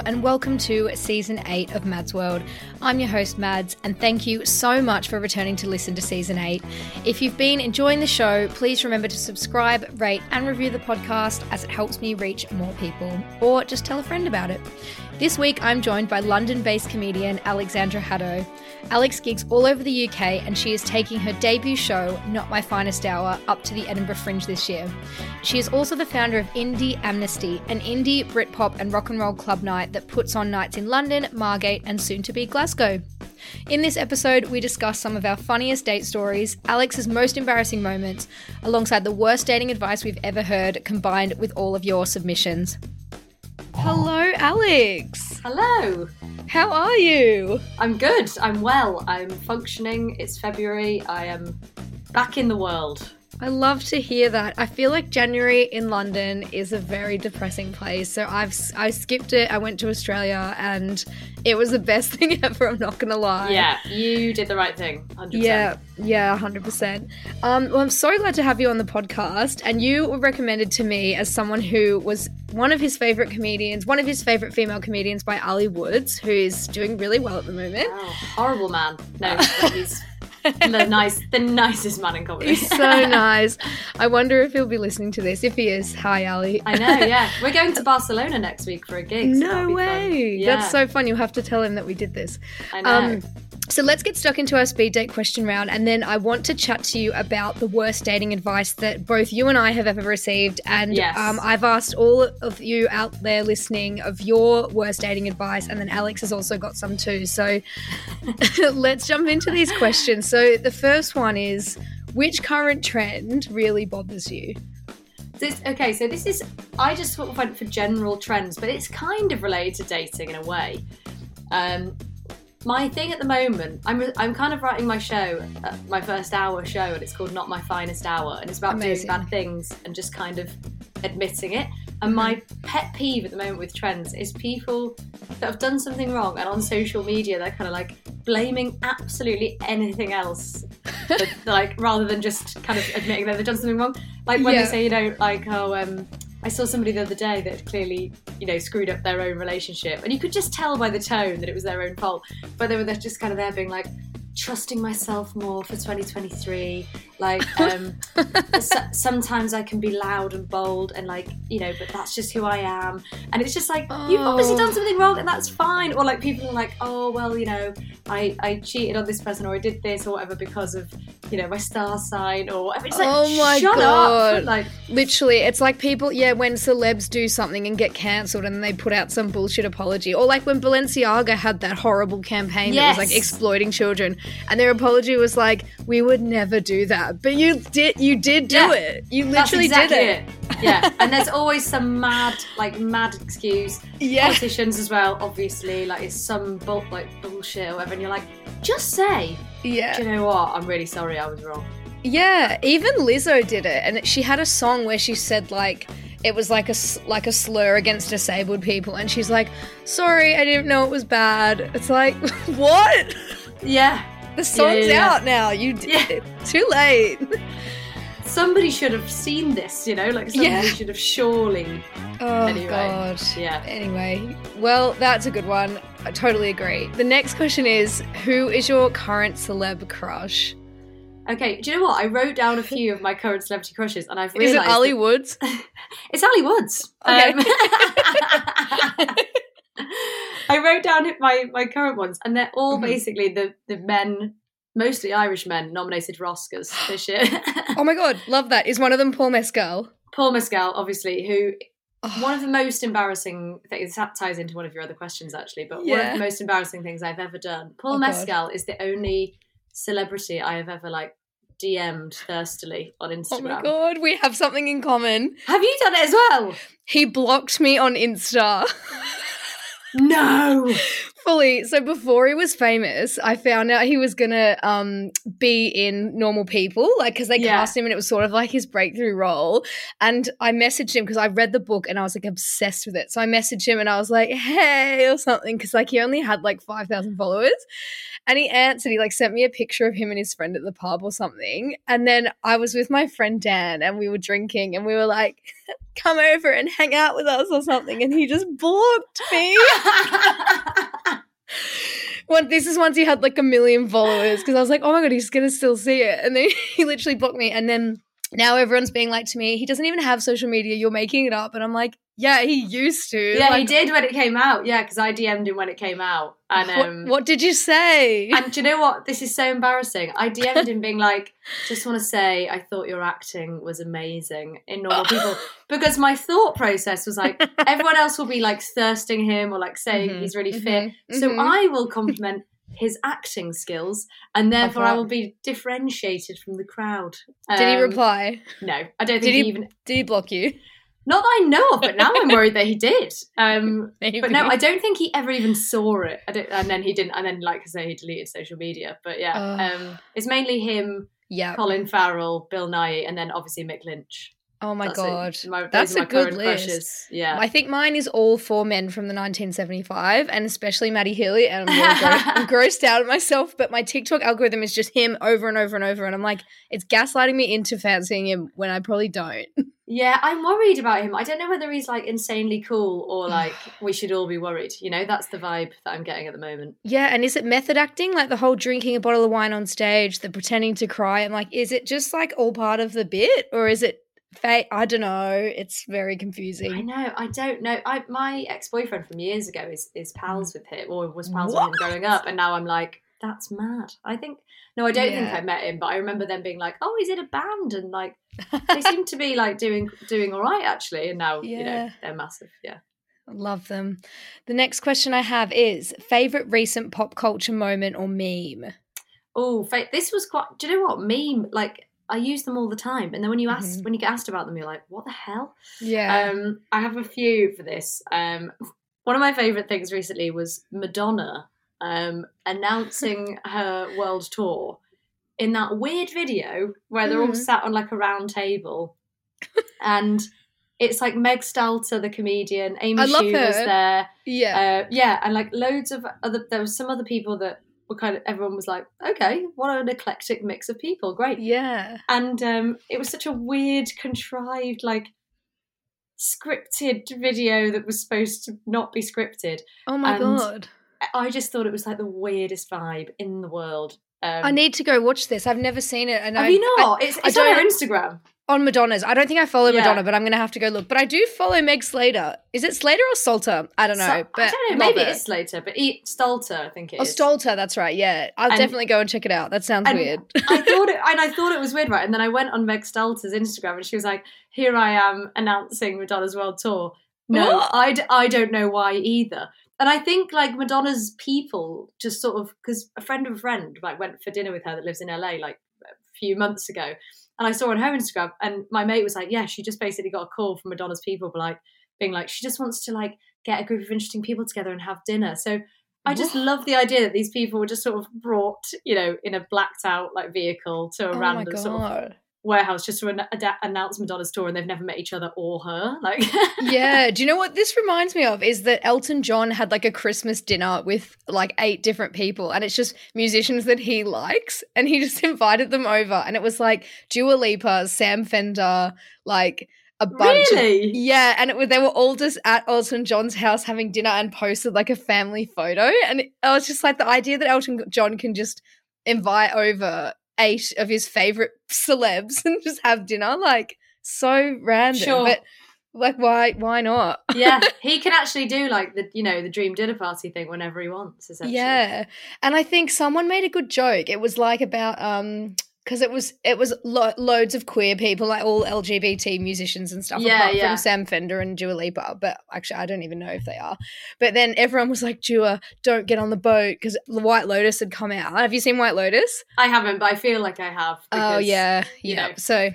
And welcome to season 8 of Mads World. I'm your host, Mads, and thank you so much for returning to listen to season 8. If you've been enjoying the show, please remember to subscribe, rate, and review the podcast as it helps me reach more people, or just tell a friend about it. This week, I'm joined by London based comedian Alexandra Haddow. Alex gigs all over the UK, and she is taking her debut show, Not My Finest Hour, up to the Edinburgh Fringe this year. She is also the founder of Indie Amnesty, an indie, Britpop, and rock and roll club night that puts on nights in London, Margate, and soon to be Glasgow. In this episode, we discuss some of our funniest date stories, Alex's most embarrassing moments, alongside the worst dating advice we've ever heard, combined with all of your submissions. Hello, Alex. Hello. How are you? I'm good. I'm well. I'm functioning. It's February. I am back in the world. I love to hear that. I feel like January in London is a very depressing place. So I've I skipped it. I went to Australia and it was the best thing ever. I'm not gonna lie. Yeah, you did the right thing. 100%. Yeah, yeah, hundred percent. Um, well, I'm so glad to have you on the podcast, and you were recommended to me as someone who was one of his favorite comedians, one of his favorite female comedians by Ali Woods, who is doing really well at the moment. Oh, horrible man. No, he's the nice, the nicest man in comedy. He's so nice. I wonder if he'll be listening to this. If he is, hi Ali. I know. Yeah, we're going to Barcelona next week for a gig. so No way. Yeah, That's so fun. You'll have to tell him that we did this. I know. Um, so let's get stuck into our speed date question round, and then I want to chat to you about the worst dating advice that both you and I have ever received. And Yes. um, I've asked all of you out there listening of your worst dating advice, and then Alex has also got some too. So let's jump into these questions. So the first one is. Which current trend really bothers you? This, okay, so this is I just sort of went for general trends, but it's kind of related to dating in a way. Um, my thing at the moment, I'm I'm kind of writing my show, uh, my first hour show, and it's called Not My Finest Hour, and it's about Amazing. doing bad things and just kind of admitting it. And my pet peeve at the moment with trends is people that have done something wrong, and on social media they're kind of like blaming absolutely anything else, like rather than just kind of admitting that they've done something wrong. Like when Yeah. they say, you know, like oh, um, I saw somebody the other day that clearly, you know, screwed up their own relationship, and you could just tell by the tone that it was their own fault. But they were just kind of there being like, trusting myself more for 2023. Like, um, so- sometimes I can be loud and bold, and like, you know, but that's just who I am. And it's just like you've obviously Oh. done something wrong, and that's fine. Or like people are like, oh well, you know, I I cheated on this person, or I did this, or whatever, because of you know my star sign, or whatever. It's like, Oh my shut God. up, like. Literally, it's like people, yeah, when celebs do something and get cancelled and they put out some bullshit apology. Or like when Balenciaga had that horrible campaign that was like exploiting children and their apology was like, we would never do that. But you did, you did do Yeah. it. You literally exactly did it. Yeah, and there's always some mad, like mad excuse. Yeah. Politicians as well, obviously, like it's some bull, like bullshit or whatever, and you're like, just say, Yeah. do you know what? I'm really sorry, I was wrong. Yeah, even Lizzo did it, and she had a song where she said like it was like a like a slur against disabled people, and she's like, "Sorry, I didn't know it was bad." It's like, what? Yeah, The song's yeah. out now. You did Yeah. it. Too late. somebody should have seen this, you know, like somebody Yeah. should have surely. Oh Anyway, god. yeah. Anyway, well, that's a good one. I totally agree. The next question is, who is your current celeb crush? Okay, do you know what? I wrote down a few of my current celebrity crushes, and I've Is realised it Ali Woods? It's Ali Woods. Okay. Um, I wrote down my my current ones, and they're all Mhm. basically the the men, mostly Irish men, nominated for Oscars this year. oh my god, love that. Is one of them Paul Mescal? Paul Mescal, obviously, who Oh, one of the most embarrassing things that ties into one of your other questions actually, but one of the most embarrassing things I've ever done. Paul Oh, God. Mescal is the only celebrity I have ever like DM'd thirstily on Instagram. oh my god, we have something in common. Have you done it as well? He blocked me on Insta. No. Fully. So before he was famous, I found out he was gonna um be in Normal People, like because they Yeah. cast him and it was sort of like his breakthrough role. And I messaged him because I read the book and I was like obsessed with it. So I messaged him and I was like, "Hey," or something because like he only had like five thousand followers. And he answered. He like sent me a picture of him and his friend at the pub or something. And then I was with my friend Dan and we were drinking and we were like, "Come over and hang out with us" or something. And he just blocked me. One, this is once he had like a million followers because I was like, oh my god, he's gonna still see it, and then he literally blocked me. And then now everyone's being like to me, he doesn't even have social media. You're making it up, and I'm like, yeah, he used to. yeah, Like, he did when it came out. Yeah, because I DM'd him when it came out, and um, What, what did you say? And do you know what? This is so embarrassing. I DM'd him being like, just want to say I thought your acting was amazing in normal people. Because my thought process was like, everyone else will be like thirsting him or like saying Mhm, he's really mhm, fit. So mhm. I will compliment his acting skills and therefore I will be differentiated from the crowd. did he Um, reply? No, I don't Did think he- he even. Did he block you? Not that I know of, but now I'm worried that he did. Um, but no, I don't think he ever even saw it. I don't, and then he didn't. And then, like I say, he deleted social media. But yeah, Ugh. um, it's mainly him, yeah. Colin Farrell, Bill Nighy, and then obviously Mick Lynch. Oh my That's god. My- That's my a good list. crushes. Yeah. I think mine is all four men from the 1975, and especially Matty Healy. And I'm, really I'm grossed out at myself, but my TikTok algorithm is just him over and over and over, and I'm like, it's gaslighting me into fancying him when I probably don't. yeah, I'm worried about him. I don't know whether he's like insanely cool or like we should all be worried. You know, that's the vibe that I'm getting at the moment. Yeah, and is it method acting, like the whole drinking a bottle of wine on stage, the pretending to cry? I'm like, is it just like all part of the bit, or is it I don't know. It's very confusing I know. I don't know. I my ex boyfriend from years ago is is pals with him or was pals with him growing up, and now I'm like, that's mad. I think no, I don't think I met him, but I remember them being like, oh, he's in a band, and like they seem to be like doing doing all right actually, and now you know they're massive. Yeah. Love them. The next question I have is favorite recent pop culture moment or meme. Oh, fa- this was quite. Do you know what meme? Like I use them all the time, and then when you ask Mhm. when you get asked about them, you're like, what the hell? Yeah. Um, I have a few for this. Um, one of my favorite things recently was Madonna um, announcing her world tour in that weird video where they're all Mhm. sat on like a round table, and it's like Meg Stalter, the comedian, Amy I was there, yeah. uh, yeah, and like loads of other. There were some other people that were kind of. Everyone was like, okay, what an eclectic mix of people, great yeah. and um, it was such a weird, contrived, like scripted video that was supposed to not be scripted. Oh my and god. I just thought it was like the weirdest vibe in the world. Um, I need to go watch this. I've never seen it. And Have I, you not? it's I it's on her Instagram. On Madonna's. I don't think I follow Yeah. Madonna, but I'm going to have to go look. But I do follow Meg Slater. Is it Slater or Salter? I don't know. So- but I don't know. Maybe it. it's Slater, but e- Stalter, I think it Oh, is. Stalter, that's right. Yeah, I'll And- definitely go and check it out. That sounds weird. I thought it, and I thought it was weird, right? And then I went on Meg Stalter's Instagram, and she was like, "Here I am announcing Madonna's world tour." No, What? I, d- I don't know why either. And I think like Madonna's people just sort of because a friend of a friend like went for dinner with her that lives in LA like a few months ago, and I saw on her Instagram, and my mate was like, "Yeah, she just basically got a call from Madonna's people, but like being like she just wants to like get a group of interesting people together and have dinner." So I just What? love the idea that these people were just sort of brought, you know, in a blacked out like vehicle to a oh random sort of. Warehouse just to an- ad- announce Madonna's tour, and they've never met each other or her. Like, yeah. Do you know what this reminds me of? Is that Elton John had like a Christmas dinner with like eight different people, and it's just musicians that he likes, and he just invited them over, and it was like Dua Lipa, Sam Fender, like a bunch of really? Yeah, and it they were all just at Elton John's house having dinner and posted like a family photo. And it, I was just like, the idea that Elton John can just invite over eight of his favorite celebs and just have dinner. Like so random, Sure. but like why why not? yeah, he can actually do like the you know the dream dinner party thing whenever he wants. Essentially. Yeah. And I think someone made a good joke. It was like about um because it was it was lo- loads of queer people, like all LGBT musicians and stuff, Yeah, apart yeah. from Sam Fender and Dua Lipa. But actually, I don't even know if they are. But then everyone was like, "Dua, don't get on the boat," because the White Lotus had come out. Have you seen White Lotus? I haven't, but I feel like I have. Oh because- yeah, you yeah. know. So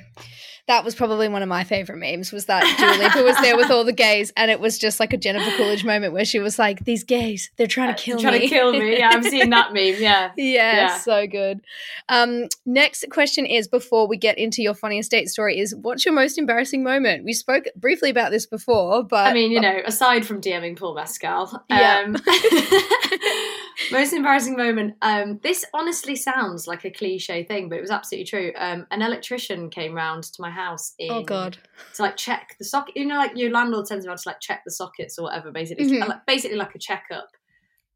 that was probably one of my favorite memes. Was that Dua Lipa was there with all the gays, and it was just like a Jennifer Coolidge moment where she was like, "These gays, they're trying to kill trying me, trying to kill me. Yeah, I've seen that meme. Yeah. Yeah, Yeah. so good. Um, next question is before we get into your funniest date story is what's your most embarrassing moment? We spoke briefly about this before, but I mean, you know, aside from DMing Paul Mescal, Yeah. um, most embarrassing moment. Um, this honestly sounds like a cliche thing, but it was absolutely true. Um, an electrician came round to my house in, oh god, to like check the socket. You know, like your landlord sends around to like check the sockets or whatever. Basically, Mhm. like, basically like a checkup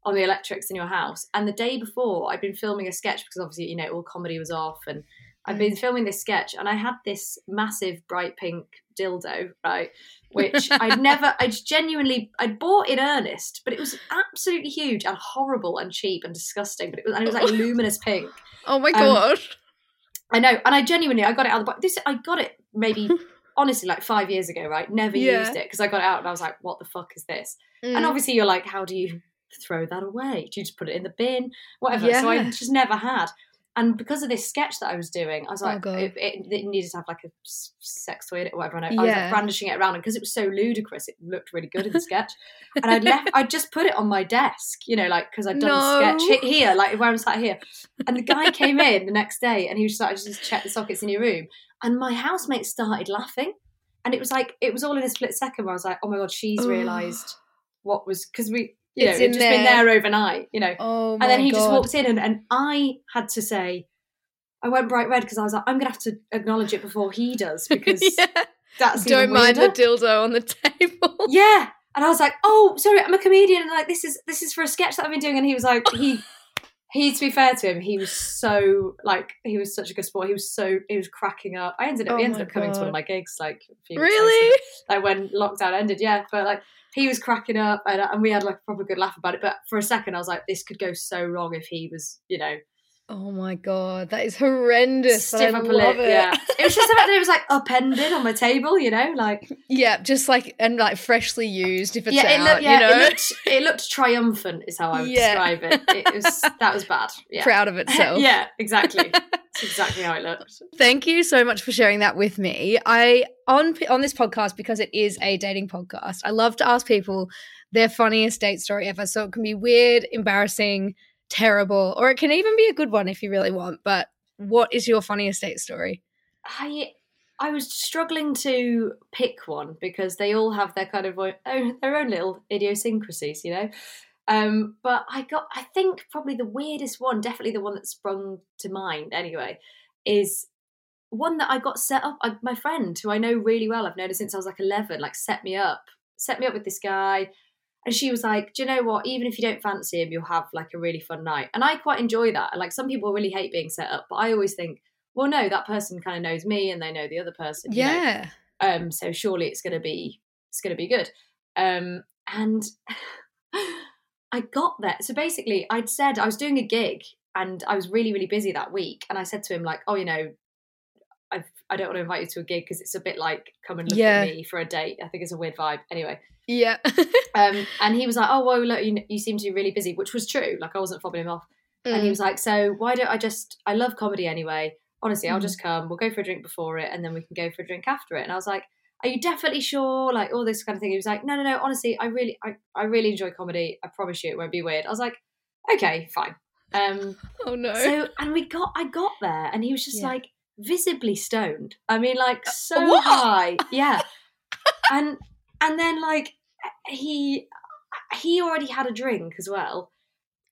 on the electrics in your house. And the day before, I'd been filming a sketch because obviously, you know, all comedy was off, and I'd been filming this sketch, and I had this massive bright pink dildo, right? Which I'd never, I'd genuinely, I'd bought in earnest, but it was absolutely huge and horrible and cheap and disgusting. But it was, and it was like luminous pink. oh my Um, god, I know, and I genuinely, I got it out of the box. This, I got it maybe honestly like five years ago, right? Never Yeah. used it because I got it out and I was like, what the fuck is this? Mm. And obviously, you're like, how do you throw that away? Do you just put it in the bin? Whatever. So I just never had. And because of this sketch that I was doing, I was Oh, like, God. it, it, it needed to have like a sex toy or whatever. And I, I was like brandishing it around, and because it was so ludicrous, it looked really good in the sketch. and I'd left, I'd just put it on my desk, you know, like because I'd done No. a sketch he- here, like where I'm sat here. And the guy came in the next day, and he was like, I just check the sockets in your room. And my housemate started laughing, and it was like it was all in a split second where I was like, oh my god, she's realised what was because we, you know, It's it'd in just been there. there overnight, you know. oh my And then he just God. walked in, and, and I had to say, I went bright red because I was like, I'm gonna have to acknowledge it before he does because yeah. that's Don't mind the dildo on the table. yeah. And I was like, oh, sorry, I'm a comedian, and like this is this is for a sketch that I've been doing. And he was like, he. He, to be fair to him, he was so like he was such a good sport. He was so he was cracking up. I ended up Oh he ended up coming to one God. of my gigs like a few weeks later really? like when lockdown ended, yeah. But like he was cracking up, and, uh, and we had like a proper good laugh about it. But for a second, I was like, this could go so wrong if he was, you know, Oh my god, that is horrendous. I stiff upper love lip. it. Yeah, it was just the fact that it was like upended on my table, you know, like Yeah, just like and like freshly used if it's yeah, it out, looked, yeah, you know, it looked, it looked triumphant, is how I would Yeah. describe it. It was that was bad. Yeah, proud of itself. yeah, exactly. That's exactly how it looked. Thank you so much for sharing that with me. I on on this podcast because it is a dating podcast. I love to ask people their funniest date story ever. So it can be weird, embarrassing, terrible, or it can even be a good one if you really want. But what is your funniest date story? I I was struggling to pick one because they all have their kind of own, their own little idiosyncrasies, you know. Um, but I got I think probably the weirdest one, definitely the one that sprung to mind anyway, is one that I got set up. I, my friend, who I know really well, I've known her since I was like eleven, like set me up, set me up with this guy. And she was like, "Do you know what? Even if you don't fancy him, you'll have like a really fun night." And I quite enjoy that. And like some people really hate being set up, but I always think, well, no, that person kind of knows me, and they know the other person. you know? Yeah. Um, so surely it's gonna be it's gonna be good. Um, and I got there. So basically, I'd said I was doing a gig, and I was really really busy that week. And I said to him like, "Oh, you know, I've, I don't want to invite you to a gig because it's a bit like come and look Yeah. at me for a date. I think it's a weird vibe. Anyway, Yeah. um, and he was like, "Oh, well, look, you, you seem to be really busy," which was true. Like I wasn't fobbing him off. And he Mm. was like, "So why don't I just? I love comedy anyway. Honestly, I'll Mhm. just come. We'll go for a drink before it, and then we can go for a drink after it." And I was like, "Are you definitely sure? Like all this kind of thing?" He was like, "No, no, no. Honestly, I really, I, I really enjoy comedy. I promise you, it won't be weird." I was like, "Okay, fine." Um, oh no. so and we got, I got there, and he was just Yeah. like visibly stoned. I mean, like so what? high, yeah. and and then like he he already had a drink as well,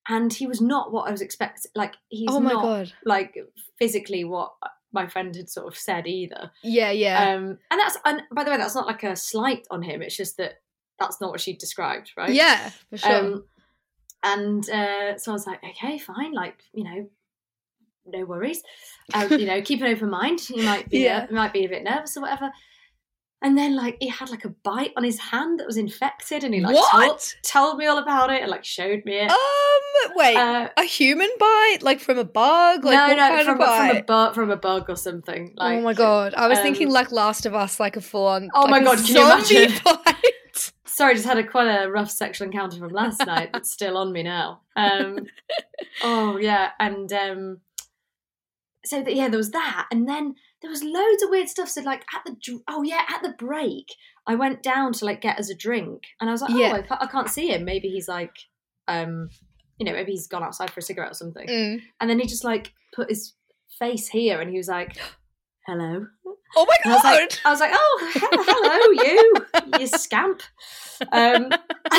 and he was not what I was expecting. Like he's oh my not god. like physically what my friend had sort of said either. Yeah, yeah. Um, and that's and by the way, that's not like a slight on him. It's just that that's not what she described, right? Yeah, for sure. Um, and uh, so I was like, okay, fine, like you know, no worries. Uh, you know, keep an open mind. You might be, Yeah. you might be a bit nervous or whatever. And then, like, he had like a bite on his hand that was infected, and he like Told, told me all about it and like showed me it. Um, wait, Uh, a human bite, like from a bug, like no, no, from, from a bug, from a bug or something. Like, oh my god, I was thinking um, like Last of Us, like a full on. Oh my like a God, can you imagine? bite. Sorry, just had a quite a rough sexual encounter from last night that's still on me now. Um, oh yeah, and um, so that yeah, there was that, and then there was loads of weird stuff. So like at the oh yeah, at the break, I went down to like get us a drink, and I was like, oh, Yeah. I, can't, I can't see him. Maybe he's like, um, you know, maybe he's gone outside for a cigarette or something. Mm. And then he just like put his face here, and he was like, hello. Oh my And I was god! like, I was like, oh, hello, you, you scamp. Um,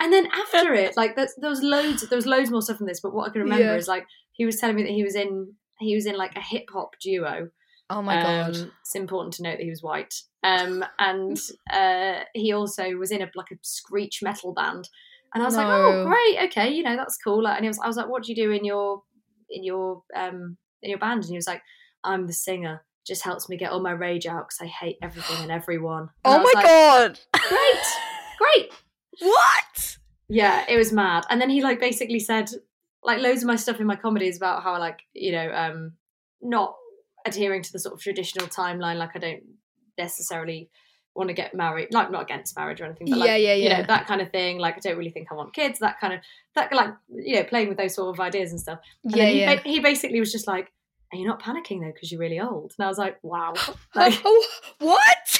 and then after it, like there was loads, there was loads more stuff from this. But what I can remember Yeah. is like he was telling me that he was in, he was in like a hip hop duo. oh my god! Um, it's important to note that he was white. Um, and uh, he also was in a like a screech metal band. And I was like, oh, great, okay, you know, that's cool. And he was, I was like, what do you do in your in your um in your band? And he was like, I'm the singer. Just helps me get all my rage out because I hate everything and everyone. And oh my like, god! Great, great. What? Yeah, it was mad. And then he like basically said like loads of my stuff in my comedy is about how like, you know, um not adhering to the sort of traditional timeline, like I don't necessarily want to get married like not against marriage or anything, but like Yeah, yeah, you yeah. know, that kind of thing. Like I don't really think I want kids, that kind of that like you know, playing with those sort of ideas and stuff. And Yeah, he, yeah. ba- he basically was just like, Are you not panicking though, because you're really old? And I was like, Wow. Like, what?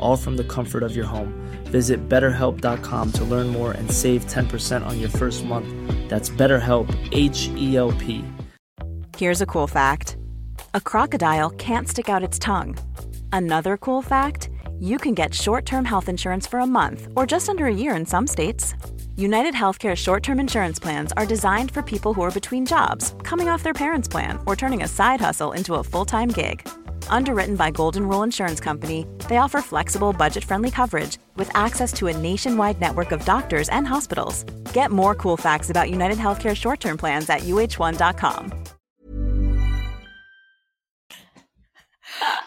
all from the comfort of your home. Visit betterhelp.com to learn more and save 10% on your first month. That's BetterHelp, H E L P. Here's a cool fact a crocodile can't stick out its tongue. Another cool fact you can get short term health insurance for a month or just under a year in some states. United Healthcare short term insurance plans are designed for people who are between jobs, coming off their parents' plan, or turning a side hustle into a full time gig. Underwritten by Golden Rule Insurance Company, they offer flexible, budget friendly coverage with access to a nationwide network of doctors and hospitals. Get more cool facts about United Healthcare short term plans at uh1.com.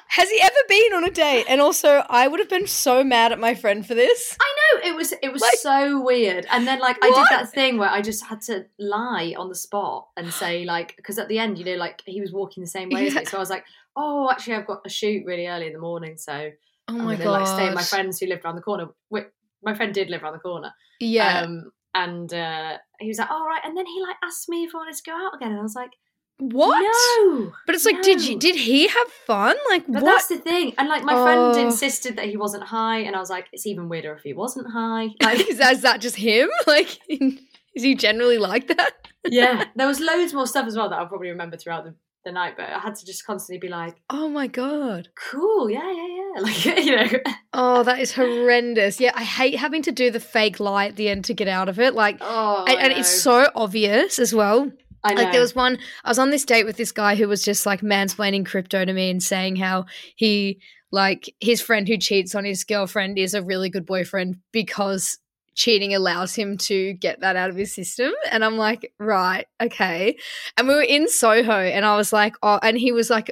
Has he ever been on a date? And also, I would have been so mad at my friend for this. I know it was it was Like- so weird, and then like I did that thing where I just had to lie on the spot and say like because at the end you know like he was walking the same way as me, so I was like, oh actually I've got a shoot really early in the morning, so Oh my gonna like stay with my friends who lived around the corner. Wait, my friend did live around the corner, Yeah. um, and uh, he was like, all right, and then he like asked me if I wanted to go out again, and I was like, what? no, But it's like, did you did he have fun? Like But what? that's the thing, and like my friend Oh. insisted that he wasn't high, and I was like, it's even weirder if he wasn't high. Like, is, that, is that just him? Like, is he generally like that? yeah, there was loads more stuff as well that I'll probably remember throughout the, the night, but I had to just constantly be like, Oh my god. cool, yeah, yeah, yeah. Like, you know, Oh, that is horrendous. Yeah, I hate having to do the fake lie at the end to get out of it. Like, oh, and, and it's so obvious as well. I know. Like there was one I was on this date with this guy who was just like mansplaining crypto to me and saying how he like his friend who cheats on his girlfriend is a really good boyfriend because cheating allows him to get that out of his system. And I'm like, right, okay. And we were in Soho and I was like, oh, and he was like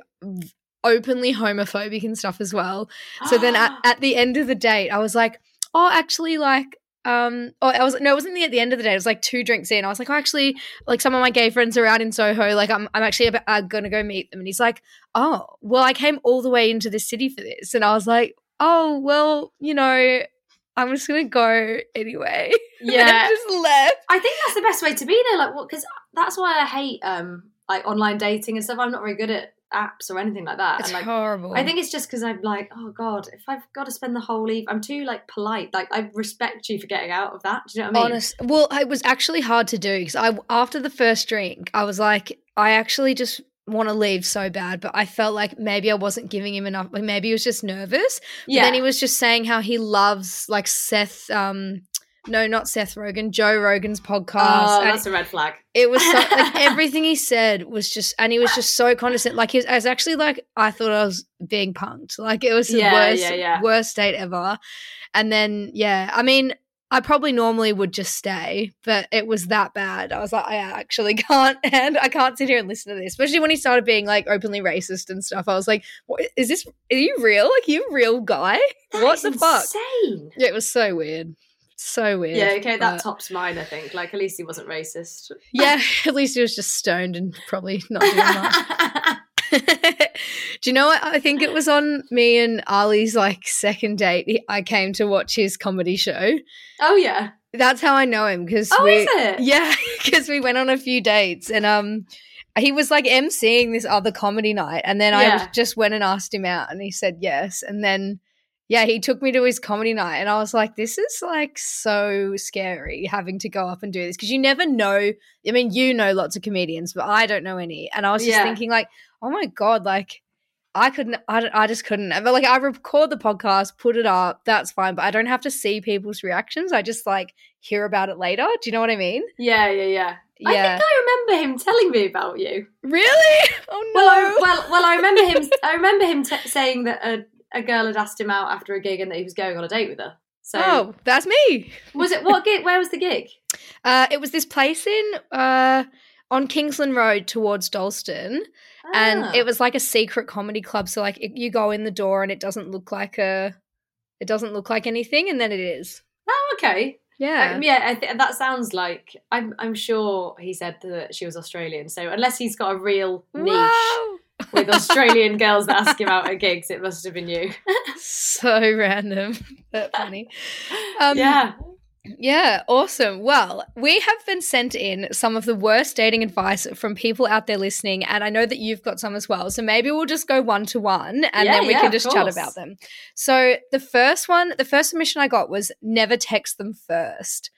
openly homophobic and stuff as well. So then at, at the end of the date, I was like, oh, actually, like, um, oh, I was no, it wasn't the, at the end of the day. It was like two drinks in. I was like, oh, actually, like some of my gay friends are out in Soho. Like, I'm, I'm actually about, uh, gonna go meet them. And he's like, oh, well, I came all the way into the city for this. And I was like, oh, well, you know, I'm just gonna go anyway. Yeah, just left. I think that's the best way to be though. Like, what? Because that's why I hate um like online dating and stuff. I'm not very good at apps or anything like that. It's and, like, horrible. I think it's just because I'm like, oh god, if I've got to spend the whole eve, I'm too like polite. Like I respect you for getting out of that. Do you know what I mean? Honest. Well, it was actually hard to do because I after the first drink, I was like, I actually just want to leave so bad, but I felt like maybe I wasn't giving him enough. Like maybe he was just nervous. But Yeah. then he was just saying how he loves like Seth. Um, no, not Seth Rogen, Joe Rogan's podcast. Oh, and that's a red flag. it was so, like everything he said was just, and he was just so condescending. Like he was, I was actually like, I thought I was being punked. Like it was the Yeah, worst, yeah, yeah. worst date ever. And then, yeah, I mean, I probably normally would just stay, but it was that bad. I was like, I actually can't, and I can't sit here and listen to this. Especially when he started being like openly racist and stuff. I was like, what, is this? Are you real? Like, you a real guy? That what the fuck? Insane. Yeah, it was so weird. So weird. Yeah, okay, that but- tops mine. I think. Like at least he wasn't racist. yeah, at least he was just stoned and probably not doing much. Do you know what? I think it was on me and Ali's like second date. I came to watch his comedy show. oh yeah. That's how I know him because Oh, we, is it? Yeah, because we went on a few dates and um, he was like emceeing this other comedy night, and then I just went and asked him out, and he said yes, and then. Yeah, he took me to his comedy night, and I was like, "This is like so scary having to go up and do this because you never know. I mean, you know lots of comedians, but I don't know any." And I was just Yeah. thinking, like, "Oh my god, like I couldn't, I, I just couldn't. But like, I record the podcast, put it up, that's fine, but I don't have to see people's reactions. I just like hear about it later. Do you know what I mean? Yeah, yeah, yeah. I think I remember him telling me about you. Really? Oh no. Well, I, well, well, I remember him. I remember him t- saying that a, a girl had asked him out after a gig and that he was going on a date with her. So oh, that's me. was it what gig? Where was the gig? Uh, it was this place in uh, on Kingsland Road towards Dalston, and Ah. it was like a secret comedy club. So like, it, you go in the door and it doesn't look like a, it doesn't look like anything, and then it is. Oh, okay. Yeah. Um, yeah, I th- that sounds like I'm. I'm sure he said that she was Australian. So unless he's got a real niche. With Australian girls that ask him out at gigs, it must have been you. so random, but funny. Um, yeah. Yeah, awesome. Well, we have been sent in some of the worst dating advice from people out there listening, and I know that you've got some as well. So maybe we'll just go one to one and Yeah, then we yeah, can just chat about them. So the first one, the first submission I got was never text them first.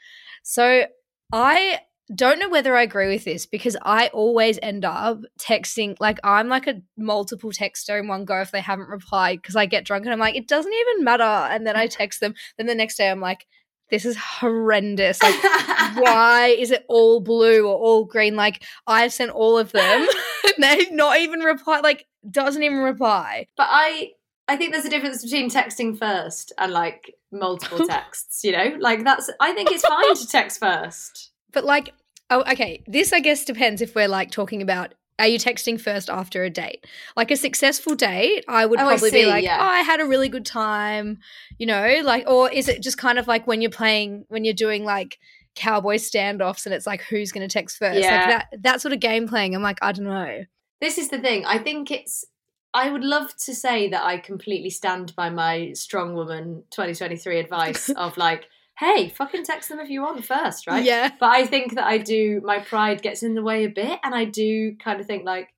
So I don't know whether I agree with this because I always end up texting like I'm like a multiple texter in one go if they haven't replied because I get drunk and I'm like it doesn't even matter. And then I text them. Then the next day I'm like this is horrendous. Like why is it all blue or all green? Like I've sent all of them and they've not even replied like doesn't even reply. But I I think there's a difference between texting first and like multiple texts, you know? Like that's I think it's fine to text first. But like, oh, okay. This I guess depends if we're like talking about. Are you texting first after a date? Like a successful date, I would Oh, I probably see, be like, yeah. "Oh, I had a really good time," you know, like, or is it just kind of like when you're playing, when you're doing like cowboy standoffs, and it's like who's going to text first, Yeah. like that that sort of game playing. I'm like, I don't know. This is the thing. I think it's I would love to say that I completely stand by my strong woman 2023 advice of like, hey, fucking text them if you want first, right? Yeah. But I think that I do my pride gets in the way a bit and I do kind of think like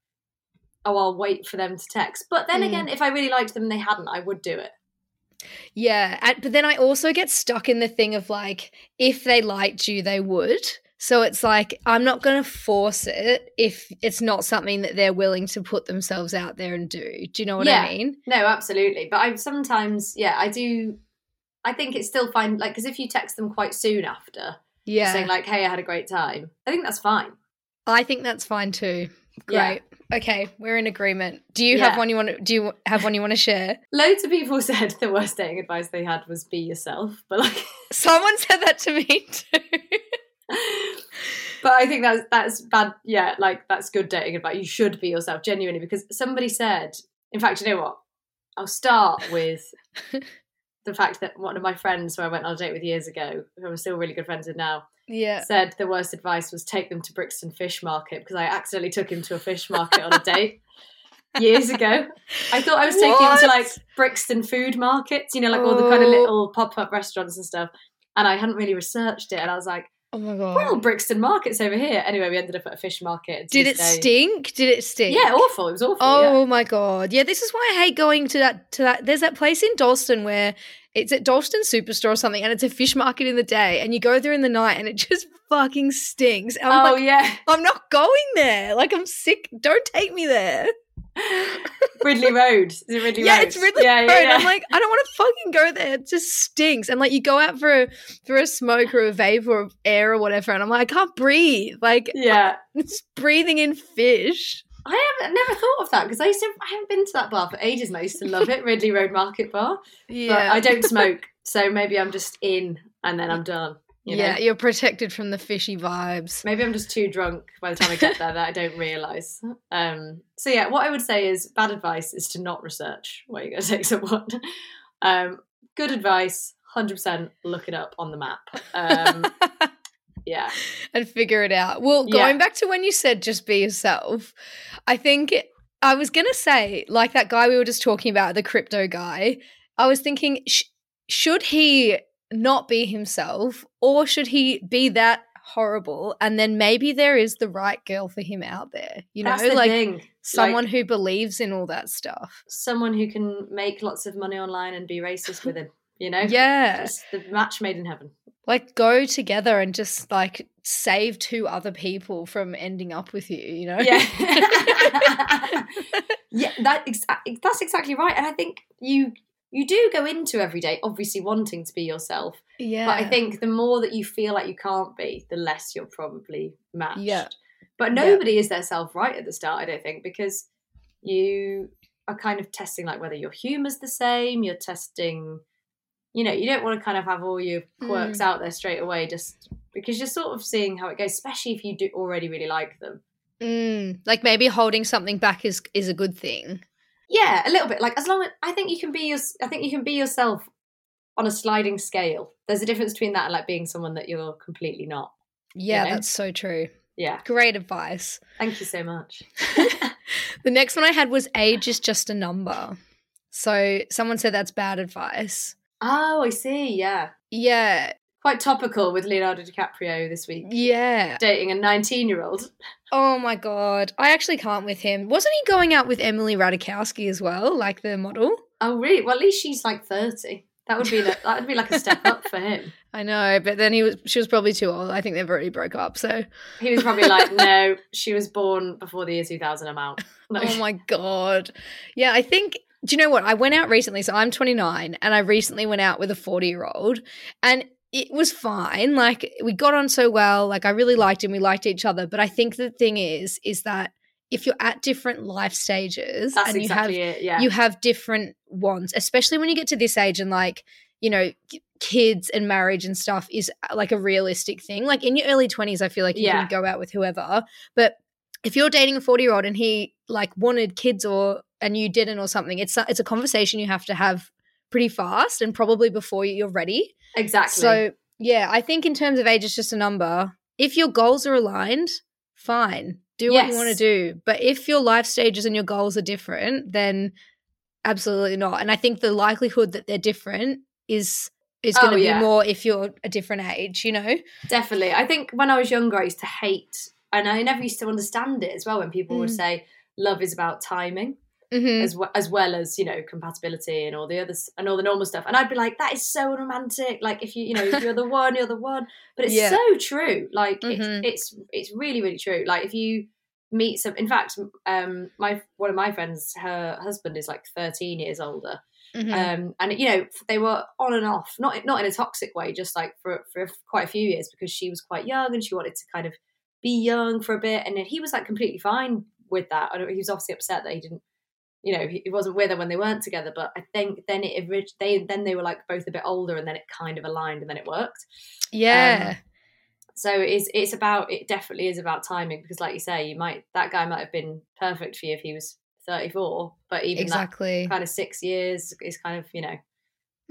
oh, I'll wait for them to text. But then Mm. again, if I really liked them and they hadn't, I would do it. Yeah, and, but then I also get stuck in the thing of like, if they liked you, they would. So it's like I'm not going to force it if it's not something that they're willing to put themselves out there and do. Do you know what Yeah. I mean? No, absolutely. But I sometimes, yeah, I do. I think it's still fine. Like, because if you text them quite soon after, Yeah, saying like, "Hey, I had a great time," I think that's fine. I think that's fine too. Yeah. Great. Okay, we're in agreement. Do you Yeah. have one you want? To, do you have one you want to share? Loads of people said the worst dating advice they had was be yourself, but like, Someone said that to me too. but I think that's that's bad. Yeah, like that's good dating advice. You should be yourself genuinely because somebody said. In fact, you know what? I'll start with the fact that one of my friends, who I went on a date with years ago, who I'm still really good friends with now, Yeah. said the worst advice was take them to Brixton Fish Market because I accidentally took him to a fish market on a date years ago. I thought I was taking him to like Brixton food markets, you know, like all the kind of Oh. little pop up restaurants and stuff. And I hadn't really researched it, and I was like, Oh my god. "Well, Brixton Market's over here." Anyway, we ended up at a fish market. Did it day- stink? Did it stink? Yeah, awful. It was awful. Oh yeah. my god. Yeah, this is why I hate going to that to that there's that place in Dalston where it's at Dalston Superstore or something and it's a fish market in the day and you go there in the night and it just fucking stinks. And I'm Oh like, yeah, I'm not going there. Like I'm sick. Don't take me there. Ridley Road. Is it Ridley yeah, Road? it's Ridley yeah, Road. yeah, yeah. I'm like, I don't want to fucking go there. It just stinks. And like you go out for a for a smoke or a vape or air or whatever, and I'm like, I can't breathe. Like yeah. it's breathing in fish. I haven't never thought of that because I used to. I haven't been to that bar for ages, and I used to love it, Ridley Road Market Bar. Yeah. But I don't smoke, so maybe I'm just in and then I'm done. You know? yeah, you're protected from the fishy vibes. Maybe I'm just too drunk by the time I get there that I don't realise. Um, so yeah, what I would say is bad advice is to not research where you're going to take someone. Um, good advice, hundred percent. Look it up on the map. Um, yeah, and figure it out. Well, Yeah. going back to when you said just be yourself, I think I was going to say, like that guy we were just talking about, the crypto guy, I was thinking, sh- should he not be himself or should he be that horrible? And then maybe there is the right girl for him out there, you know, the like thing. someone Like, who believes in all that stuff. someone who can make lots of money online and be racist with him. You know, Yeah. It's the match made in heaven. Like go together and just like save two other people from ending up with you, you know? Yeah. yeah, that exa- that's exactly right. And I think you you do go into every day obviously wanting to be yourself. yeah. But I think the more that you feel like you can't be, the less you're probably matched. Yeah. But nobody is their self right at the start, I don't think, because you are kind of testing like whether your humor's the same, you're testing you know, you don't want to kind of have all your quirks Mm. out there straight away just because you're sort of seeing how it goes, especially if you do already really like them. Mm, like maybe holding something back is is a good thing. Yeah, a little bit. Like as long as I think you can be your, I think you can be yourself on a sliding scale. There's a difference between that and like being someone that you're completely not. Yeah, know? that's so true. Yeah. Great advice. Thank you so much. The next one I had was age is just a number. So someone said that's bad advice. Oh, I see. Yeah, Yeah, quite topical with Leonardo DiCaprio this week. yeah. Dating a 19 year old. Oh my god, I actually can't with him. Wasn't he going out with Emily Ratajkowski as well, like the model? Oh, really? Well, at least she's like 30. That would be like, that would be like a step up for him. I know, but then he was she was probably too old. I think they've already broke up. So, He was probably like, no, she was born before the year 2000. I'm out. No. oh my god, yeah. I think. Do you know what? I went out recently, so I'm 29, and I recently went out with a 40 year old, and it was fine. Like we got on so well. Like I really liked him. We liked each other. But I think the thing is, is that if you're at different life stages That's and you exactly have it. Yeah. you have different wants, especially when you get to this age and like, you know, kids and marriage and stuff is uh, like a realistic thing. Like in your early 20s, I feel like you Yeah. can go out with whoever. But if you're dating a 40 year old and he like wanted kids or and you didn't or something, it's a, it's a conversation you have to have pretty fast and probably before you're ready. Exactly. So, yeah, I think in terms of age, it's just a number. If your goals are aligned, fine, do what you want to do. But if your life stages and your goals are different, then absolutely not. And I think the likelihood that they're different is is going Oh, to yeah. be more if you're a different age. You know? Definitely. I think when I was younger, I used to hate, and I never used to understand it as well when people would Mm. say love is about timing. Mm-hmm. as well as well as you know compatibility and all the others and all the normal stuff and i'd be like that is so romantic like if you you know if you're the one you're the one but it's Yeah. so true like Mhm. it's it's it's really really true like if you meet some in fact um my one of my friends her husband is like 13 years older Mhm. um and you know they were on and off not not in a toxic way just like for for quite a few years because she was quite young and she wanted to kind of be young for a bit and then he was like completely fine with that. I don't, he was obviously upset that he didn't, you know, he, wasn't with her when they weren't together. But I think then it they then they were like both a bit older, and then it kind of aligned, and then it worked. Yeah. Um, so it's it's about it definitely is about timing because, like you say, you might that guy might have been perfect for you if he was thirty four, but even Exactly. that kind of six years is kind of you know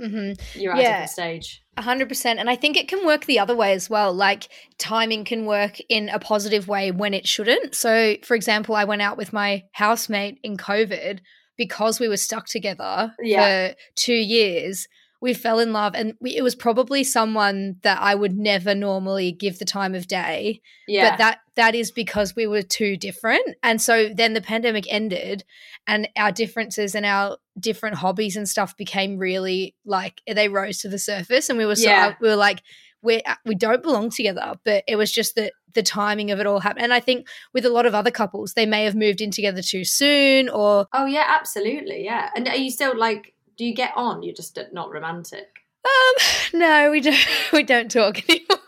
mm-hmm. you're at a Yeah. different stage. A hundred percent. And I think it can work the other way as well. Like timing can work in a positive way when it shouldn't. So, for example, I went out with my housemate in COVID because we were stuck together Yeah. for two years. We fell in love, and we, it was probably someone that I would never normally give the time of day. Yeah, But that that is because we were too different. And so then the pandemic ended and our differences and our different hobbies and stuff became really like they rose to the surface and we were so Yeah. we were like we uh, we don't belong together, but it was just that the timing of it all happened. And I think with a lot of other couples, they may have moved in together too soon or Oh yeah, absolutely. Yeah. And are you still like? Do you get on? You're just not romantic. um no, we don't we don't talk anymore.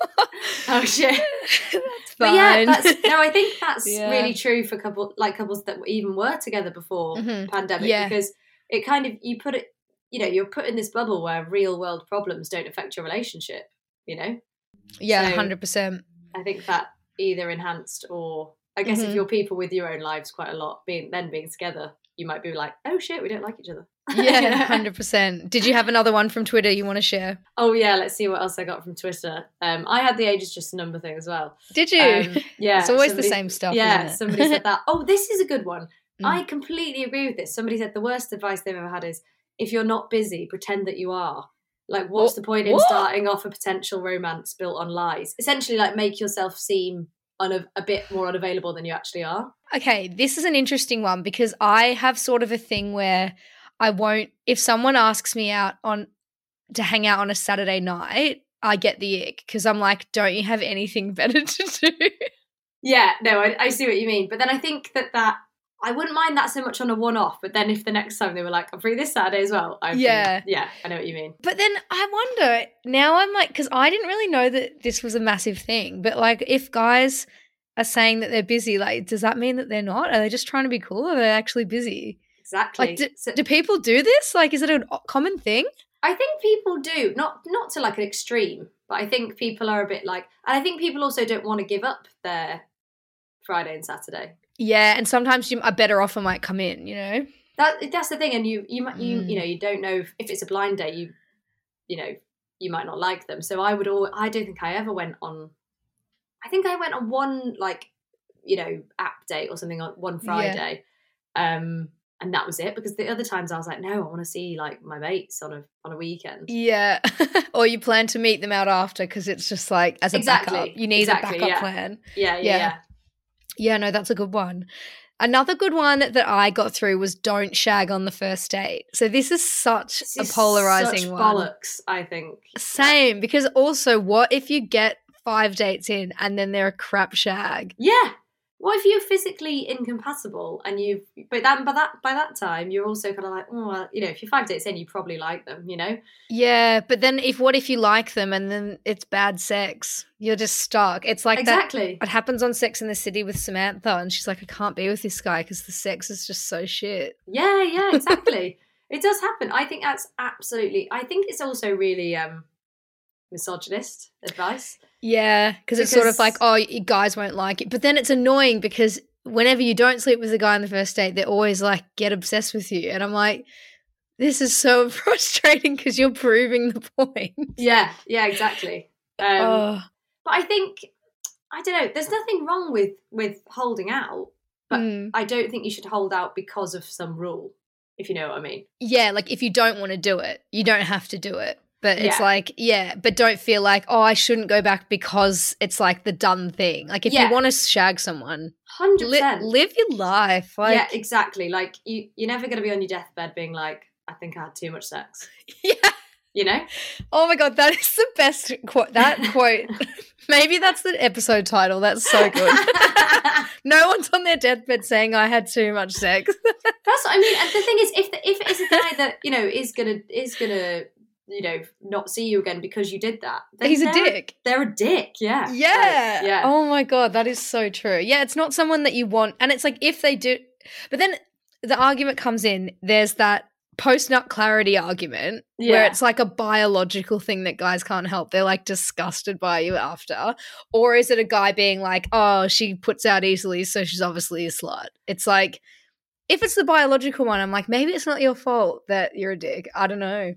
Oh shit. that's fine. But yeah, that's no. I think that's Yeah. really true for couple like couples that even were together before Mhm. pandemic Yeah. because it kind of you put it. You know, you're put in this bubble where real world problems don't affect your relationship. You know, yeah, so- hundred percent. I think that either enhanced or I guess Mhm. if you're people with your own lives quite a lot, being then being together, you might be like, oh shit, we don't like each other. Yeah, hundred percent. Did you have another one from Twitter you want to share? Oh yeah, let's see what else I got from Twitter. Um, I had the age is just a number thing as well. Did you? Um, yeah, it's always somebody- the same stuff. Yeah, somebody said that. Oh, this is a good one. Mm. I completely agree with this. Somebody said the worst advice they've ever had is if you're not busy, pretend that you are. Like, what's What? the point in What? starting off a potential romance built on lies? Essentially, like make yourself seem unav- a bit more unavailable than you actually are. Okay, this is an interesting one because I have sort of a thing where I won't if someone asks me out on to hang out on a Saturday night, I get the ick because I'm like, don't you have anything better to do? Yeah, no, I, I see what you mean. But then I think that that I wouldn't mind that so much on a one-off. But then if the next time they were like, "I'm free this Saturday as well," be- Yeah. yeah, I know what you mean. But then I wonder now I'm like because I didn't really know that this was a massive thing. But like if guys are saying that they're busy, like does that mean that they're not? Are they just trying to be cool? Or are they actually busy? Exactly. Like do, So- do people do this? Like is it a common thing? I think people do not not to like an extreme, but I think people are a bit like, and I think people also don't want to give up their Friday and Saturday. Yeah, and sometimes you, a better offer might come in. You know. That that's the thing, and you you might you Mm. you know you don't know if, if it's a blind date, you you know you might not like them. So I would all I don't think I ever went on. I think I went on one like you know app date or something on one Friday, um, and that was it. Because the other times I was like, no, I want to see like my mates on a on a weekend. Yeah. or you plan to meet them out after because it's just like as a Exactly, backup. You need exactly, a backup yeah. plan. Yeah, yeah, Yeah. yeah. Yeah, no, that's a good one. Another good one that I got through was don't shag on the first date. So this is such This a polarizing such one. bollocks. I think. Same, because also what if you get five dates in and then they're a crap shag? Yeah. What if you're physically incompatible and you've but then by that by that time you're also kind of like, oh, well, you know, if you're five dates in, you probably like them, you know. Yeah, but then if what if you like them and then it's bad sex? You're just stuck. It's like that exactly. It happens on Sex in the City with Samantha, and she's like, I can't be with this guy because the sex is just so shit. Yeah, yeah, exactly. it does happen. I think that's absolutely. I think it's also really um misogynist advice. Yeah, because it's sort of like, oh, you guys won't like it. But then it's annoying because whenever you don't sleep with a guy on the first date, they're always like, get obsessed with you. And I'm like, this is so frustrating because you're proving the point. Yeah, yeah, exactly. Um, oh, But I think I don't know. There's nothing wrong with with holding out, but mm. I don't think you should hold out because of some rule. If you know what I mean. yeah, like if you don't want to do it, you don't have to do it. But it's Yeah. like, yeah, but don't feel like, oh, I shouldn't go back because it's like the done thing. Like if Yeah. you want to shag someone, Hundred li- live your life. Like, yeah, exactly. Like you, you're never going to be on your deathbed being like, "I think I had too much sex." yeah. You know? Oh my god, that is the best quote. That quote. Maybe that's the episode title. That's so good. no one's on their deathbed saying I had too much sex. That's what I mean. And the thing is, if the, if it's a guy that you know is gonna is gonna you know, not see you again because you did that. then He's a dick. They're a dick. Yeah. Yeah. Yeah. Oh my god, that is so true. Yeah, it's not someone that you want, and it's like if they do, but then the argument comes in. There's that post nut clarity argument where it's like a biological thing that guys can't help. They're like disgusted by you after, or is it a guy being like, "Oh, she puts out easily, so she's obviously a slut." It's like. If it's the biological one, I'm like, maybe it's not your fault that you're a dick. I don't know.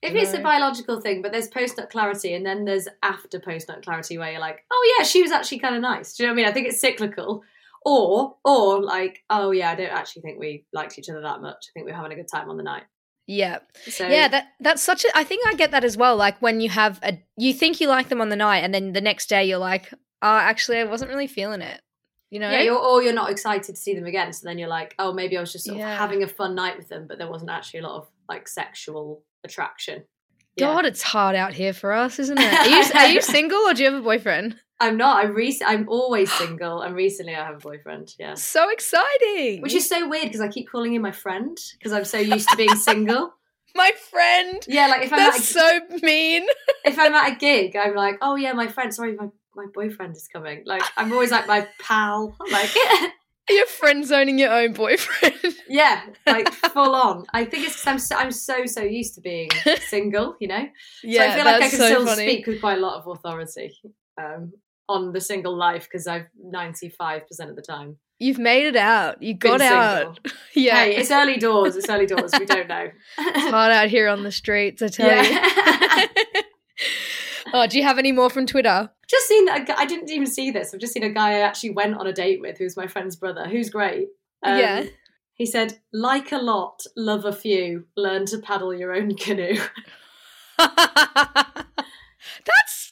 If it's a biological thing, but there's post nut clarity and then there's after post nut clarity where you're like, oh yeah, she was actually kind of nice. Do you know what I mean? I think it's cyclical. Or, or like, oh yeah, I don't actually think we liked each other that much. I think we we're having a good time on the night. Yeah. So yeah, that that's such a I think I get that as well. Like when you have a you think you like them on the night and then the next day you're like, oh actually I wasn't really feeling it. You know? yeah, you're, or you're not excited to see them again. So then you're like, oh, maybe I was just sort Yeah. of having a fun night with them, but there wasn't actually a lot of like sexual attraction. Yeah. God, it's hard out here for us, isn't it? Are you, are you single or do you have a boyfriend? I'm not. I'm rec- I'm always single, and recently I have a boyfriend. Yeah, So exciting. which is so weird because I keep calling him my friend because I'm so used to being single. my friend. Yeah, like if I'm at That's a, so mean. if I'm at a gig, I'm like, oh yeah, my friend. Sorry, my my boyfriend is coming. Like I'm always like my pal. Like You're friend zoning your own boyfriend. yeah, like full on. I think it's because I'm so, I'm so so used to being single. You know. yeah, so I feel like I can so still funny. speak with quite a lot of authority um, on the single life because I've 95% of the time. You've made it out. You got out. yeah. Hey, it's early doors. It's early doors. We don't know. It's hard out here on the streets, I tell you. Oh, do you have any more from Twitter? just seen that. I didn't even see this. I've just seen a guy I actually went on a date with who's my friend's brother, who's great. Um, Yeah. He said, like a lot, love a few, learn to paddle your own canoe. That's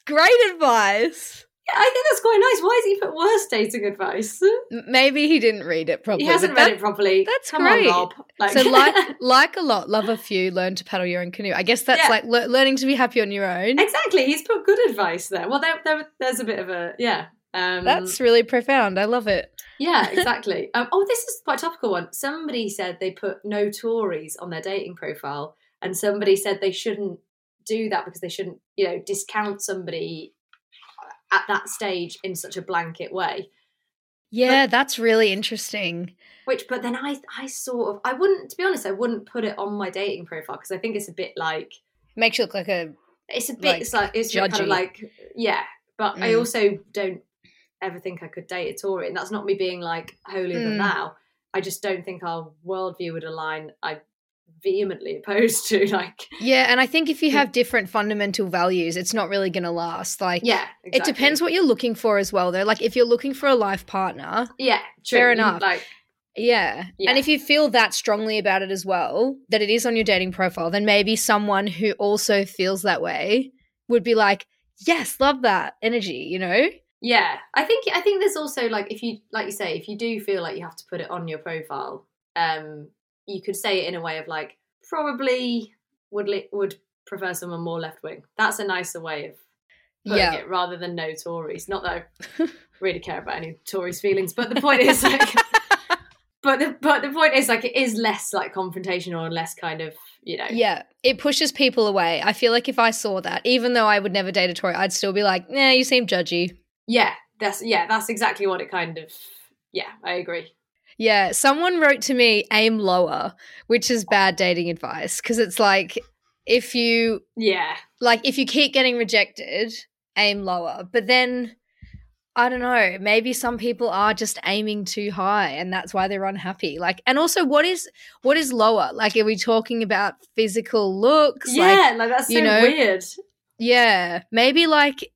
great advice. Yeah, I think that's quite nice. Why has he put worse dating advice? Maybe he didn't read it properly. He hasn't read that- it properly. that's Come great. on, Rob. Like, So like like a lot, love a few, learn to paddle your own canoe. I guess that's Yeah. like le- learning to be happy on your own. exactly. He's put good advice there. Well, there, there there's a bit of a yeah. Um, That's really profound. I love it. Yeah, exactly. um, oh, this is quite a topical one. Somebody said they put no Tories on their dating profile, and somebody said they shouldn't do that because they shouldn't, you know, discount somebody at that stage in such a blanket way. Yeah, that's really interesting. Which, but then I, I sort of, I wouldn't, to be honest, I wouldn't put it on my dating profile because I think it's a bit like, Makes you look like a it's a bit, Like, it's like, it's bit kind of like, yeah. But I Mm. also don't ever think I could date a Tory, and that's not me being like holier than Mm. thou. I just don't think our worldview would align. I vehemently opposed to like, yeah. And I think if you have different fundamental values, it's not really going to last. Like, yeah, it depends what you're looking for as well. Though, like if you're looking for a life partner, Yeah, true. Fair enough. Like, Yeah. Yeah. And if you feel that strongly about it as well, that it is on your dating profile, then maybe someone who also feels that way would be like, yes, love that energy, you know? Yeah, I think I think there's also like if you like you say if you do feel like you have to put it on your profile, um, you could say it in a way of like probably would li- would prefer someone more left wing. That's a nicer way of putting Yeah. it rather than no Tories. Not that I really care about any Tories' feelings, but the point is like, but the but the point is like it is less like confrontational and less kind of you know Yeah. It pushes people away. I feel like if I saw that, even though I would never date a Tory, I'd still be like, nah, you seem judgy. yeah that's yeah that's exactly what it kind of yeah I agree. Yeah. Someone wrote to me, aim lower, which is bad dating advice. Cause it's like, if you Yeah, like if you keep getting rejected, aim lower. But then I don't know, maybe some people are just aiming too high and that's why they're unhappy. Like and also what is what is lower? Like are we talking about physical looks? yeah, Like like that's so you know, weird. yeah, maybe like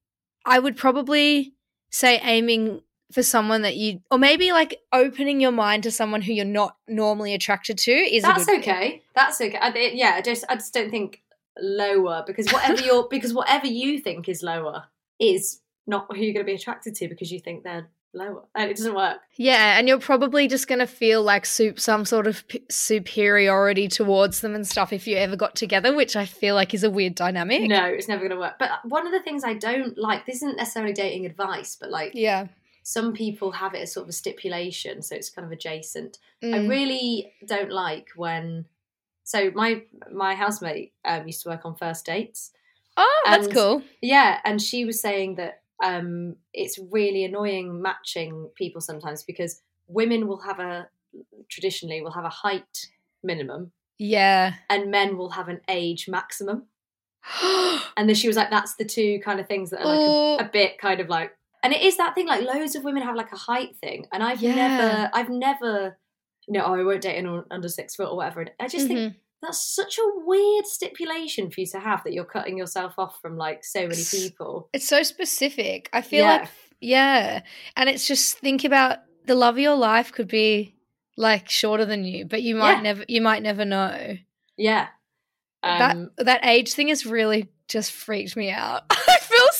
I would probably say aiming for someone that you or maybe like opening your mind to someone who you're not normally attracted to is That's good thing. okay. That's okay. I, yeah, I just I just don't think lower because whatever you're because whatever you think is lower is not who you're going to be attracted to because you think they're lower, and it doesn't work. Yeah, and you're probably just going to feel like soup some sort of p- superiority towards them and stuff if you ever got together, which I feel like is a weird dynamic. No, it's never going to work. But one of the things I don't like this isn't necessarily dating advice, but like Yeah. Some people have it as sort of a stipulation, so it's kind of adjacent. I Mm. really don't like when so my my housemate um, used to work on first dates. Oh, that's cool. Yeah, and she was saying that um, it's really annoying matching people sometimes because women will have a traditionally will have a height minimum Yeah. and men will have an age maximum. And then she was like, that's the two kind of things that are like Oh. a, a bit kind of like, and it is that thing like loads of women have like a height thing, and I've Yeah. never, I've never, you know, oh, I won't date anyone under six foot or whatever. And I just think Mhm. that's such a weird stipulation for you to have that you're cutting yourself off from like so many people. It's so specific. I feel Yeah. like yeah. And it's just think about the love of your life could be like shorter than you, but you might Yeah. never you might never know. Yeah. Um, that that age thing has really just freaked me out.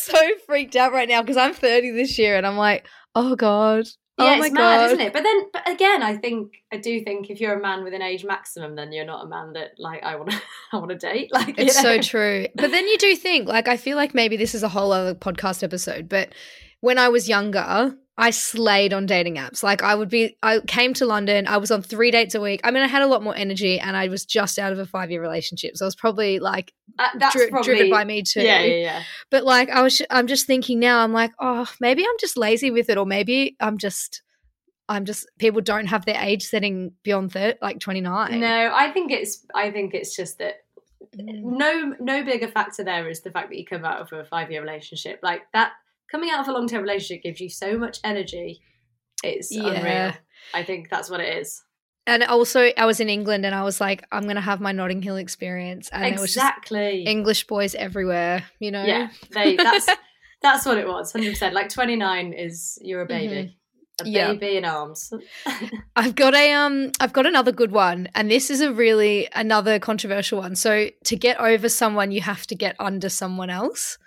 So freaked out right now because I'm 30 this year and I'm like, oh god. Oh, yeah, oh my it's god. mad, isn't it? But then, but again, I think I do think if you're a man with an age maximum, then you're not a man that like I want to I want to date. Like It's so true. But then you do think, like, I feel like maybe this is a whole other podcast episode, but when I was younger, I slayed on dating apps. Like, I would be, I came to London, I was on three dates a week. I mean, I had a lot more energy and I was just out of a five year relationship. So I was probably like Uh, that's dri- probably, driven by me too. Yeah, yeah, yeah. But like, I was, I'm just thinking now, I'm like, oh, maybe I'm just lazy with it, or maybe I'm just, I'm just, people don't have their age setting beyond thirty, like 29. No, I think it's I think it's just that Mm. no no bigger factor there is the fact that you come out of a five year relationship. Like that coming out of a long term relationship gives you so much energy. It's unreal. Yeah. I think that's what it is. And also, I was in England and I was like, I'm going to have my Notting Hill experience. And it was just exactly. English boys everywhere, you know? Yeah, they that's that's what it was. Hundred percent. Like twenty nine is you're a baby, a Mm-hmm. Yeah. baby in arms. I've got a um I've got another good one and this is a really another controversial one. So to get over someone you have to get under someone else.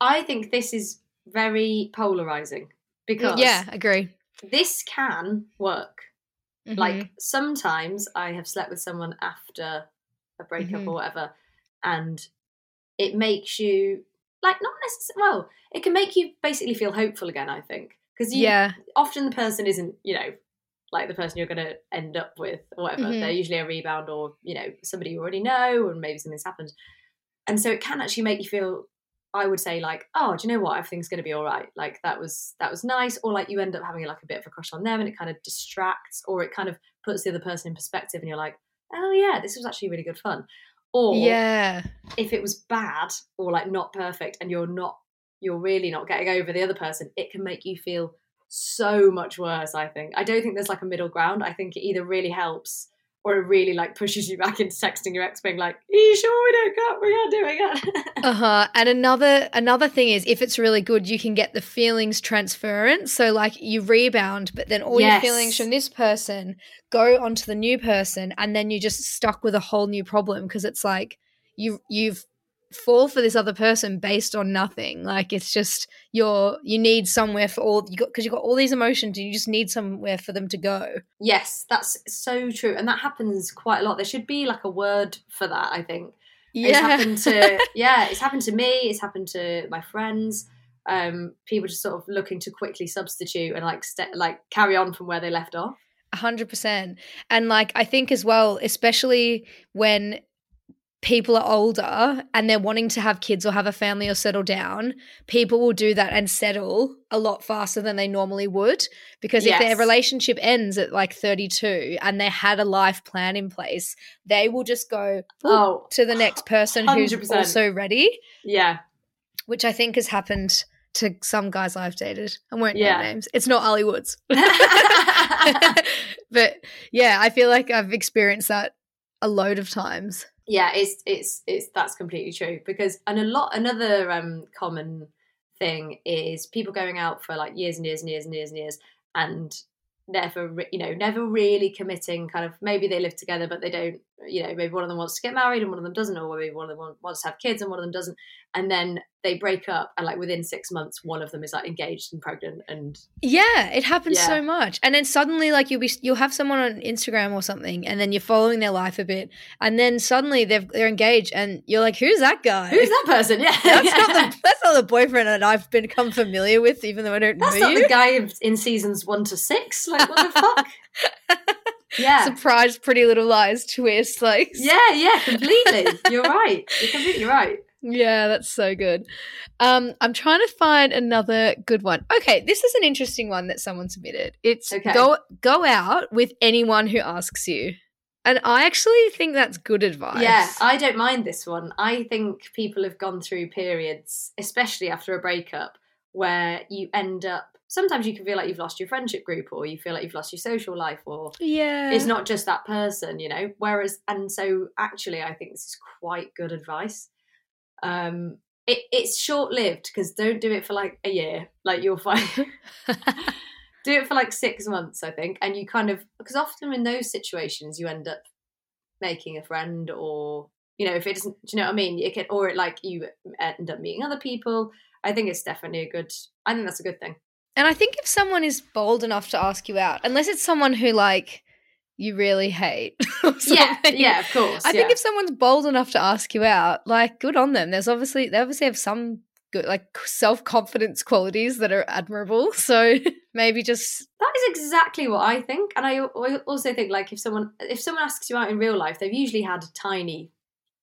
I think this is very polarizing because Yeah, agree. this can work. Mhm. Like sometimes I have slept with someone after a breakup Mhm. or whatever, and it makes you like not necessarily. Well, it can make you basically feel hopeful again. I think because Yeah. often the person isn't you know like the person you're going to end up with or whatever. Mhm. They're usually a rebound or you know somebody you already know, and maybe something's happened, and so it can actually make you feel. I would say like, oh, do you know what? Everything's going to be all right. Like that was that was nice, or like you end up having like a bit of a crush on them, and it kind of distracts, or it kind of puts the other person in perspective, and you're like, oh yeah, this was actually really good fun. Or Yeah. if it was bad or like not perfect, and you're not, you're really not getting over the other person, it can make you feel so much worse. I think I don't think there's like a middle ground. I think it either really helps or it really like pushes you back into texting your ex, being like, "Are you sure we don't got we're not do it? Uh-huh. And another another thing is if it's really good, you can get the feelings transference. So like you rebound, but then all Yes. your feelings from this person go onto the new person and then you're just stuck with a whole new problem because it's like you you've fall for this other person based on nothing. Like it's just you're you need somewhere for all you got because you've got all these emotions and you just need somewhere for them to go. Yes, that's so true, and that happens quite a lot. There should be like a word for that. I think it's happened to yeah, it's happened to me. It's happened to my friends. Um, people just sort of looking to quickly substitute and like st- like carry on from where they left off. A hundred percent. And like I think as well, especially when people are older and they're wanting to have kids or have a family or settle down, people will do that and settle a lot faster than they normally would. Because if their relationship ends at like 32 and they had a life plan in place, they will just go Oh, to the next person who's 100%. also ready, yeah, which I think has happened to some guys I've dated. I won't Yeah. name names. It's not Ali Woods. but yeah, I feel like I've experienced that a load of times. Yeah, it's it's it's that's completely true because and a lot another um common thing is people going out for like years and years and years and years and years and never you know never really committing kind of maybe they live together but they don't you know maybe one of them wants to get married and one of them doesn't or maybe one of them wants to have kids and one of them doesn't and then they break up and like within six months one of them is like engaged and pregnant and Yeah, it happens Yeah. so much. And then suddenly like you'll be you'll have someone on Instagram or something and then you're following their life a bit and then suddenly they've they're engaged and you're like who's that guy? who's that person yeah That's not the that's not the boyfriend that I've become familiar with even though I don't that's know not you. the guy in seasons one to six like what the fuck Yeah. surprise Pretty Little Lies twist. Like, Yeah, yeah, completely. You're right. You're completely right. Yeah, that's so good. Um, I'm trying to find another good one. Okay, this is an interesting one that someone submitted. It's Okay. go go out with anyone who asks you. And I actually think that's good advice. Yeah, I don't mind this one. I think people have gone through periods, especially after a breakup, where you end up. Sometimes you can feel like you've lost your friendship group, or you feel like you've lost your social life, or yeah. it's not just that person, you know. Whereas, and so actually, I think this is quite good advice. Um, it, it's short lived because don't do it for like a year. Like you'll find, do it for like six months, I think, and you kind of because often in those situations you end up making a friend, or you know, if it doesn't, do you know what I mean? You can, or it like you end up meeting other people. I think it's definitely a good. I think that's a good thing. And I think if someone is bold enough to ask you out, unless it's someone who like you really hate. Yeah, yeah, of course. I think if someone's bold enough to ask you out, like good on them. There's obviously they obviously have some good like self confidence qualities that are admirable. So maybe just That is exactly what I think, and I also think like if someone if someone asks you out in real life, they've usually had a tiny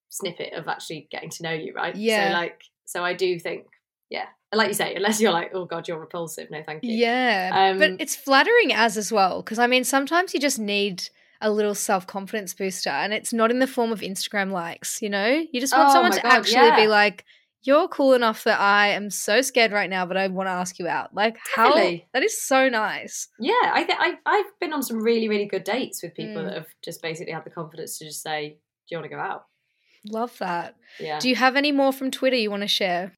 snippet of actually getting to know you, right? Yeah. So like, so I do think, yeah, like you say, unless you're like, oh god, you're repulsive, no, thank you. yeah. Um, but it's flattering as as well because I mean sometimes you just need a little self confidence booster, and it's not in the form of Instagram likes. You know, you just want Oh someone to God, actually be like. You're cool enough that I am so scared right now, but I want to ask you out. Like, how that is so nice. Yeah, I think I I've been on some really really good dates with people Mm. that have just basically had the confidence to just say, do you want to go out? Love that. Yeah. Do you have any more from Twitter you want to share?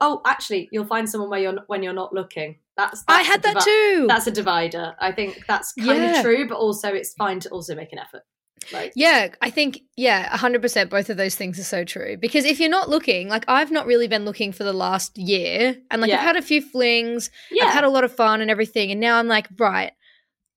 Oh, actually, you'll find someone where you're when you're not looking. That's, I had a that too. That's a divider. I think that's kind Yeah. of true, but also it's fine to also make an effort. Like, Yeah, I think yeah, hundred percent. Both of those things are so true. Because if you're not looking, like I've not really been looking for the last year, and like Yeah. I've had a few flings, yeah, I've had a lot of fun and everything, and now I'm like, right,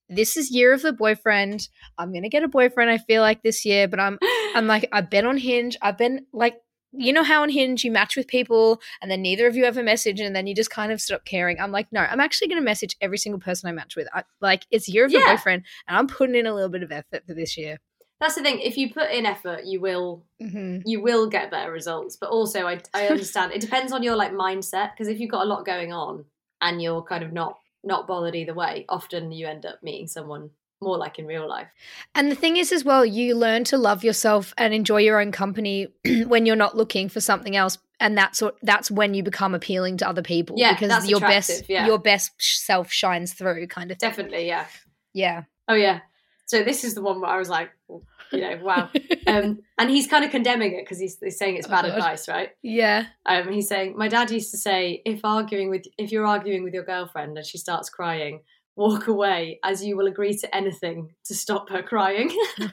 this is year of the boyfriend. I'm gonna get a boyfriend. I feel like this year, but I'm I'm like I've been on Hinge. I've been like. You know how on Hinge you match with people and then neither of you ever message and then you just kind of stop caring. I'm like, no, I'm actually going to message every single person I match with. I, like, it's year of Yeah. boyfriend and I'm putting in a little bit of effort for this year. that's the thing. If you put in effort, you will hmm you will get better results. But also, I I understand it depends on your like mindset because if you've got a lot going on and you're kind of not not bothered either way, often you end up meeting someone more like in real life. And the thing is, as well, you learn to love yourself and enjoy your own company when you're not looking for something else, and that's what that's when you become appealing to other people. Yeah, because that's your best yeah. your best self shines through, kind of thing. Definitely, yeah. Yeah. Oh yeah. So this is the one where I was like, you know, wow. Um, and he's kind of condemning it because he's, he's saying it's Oh, bad advice, right? yeah. Um, he's saying my dad used to say if arguing with if you're arguing with your girlfriend and she starts crying, walk away as you will agree to anything to stop her crying.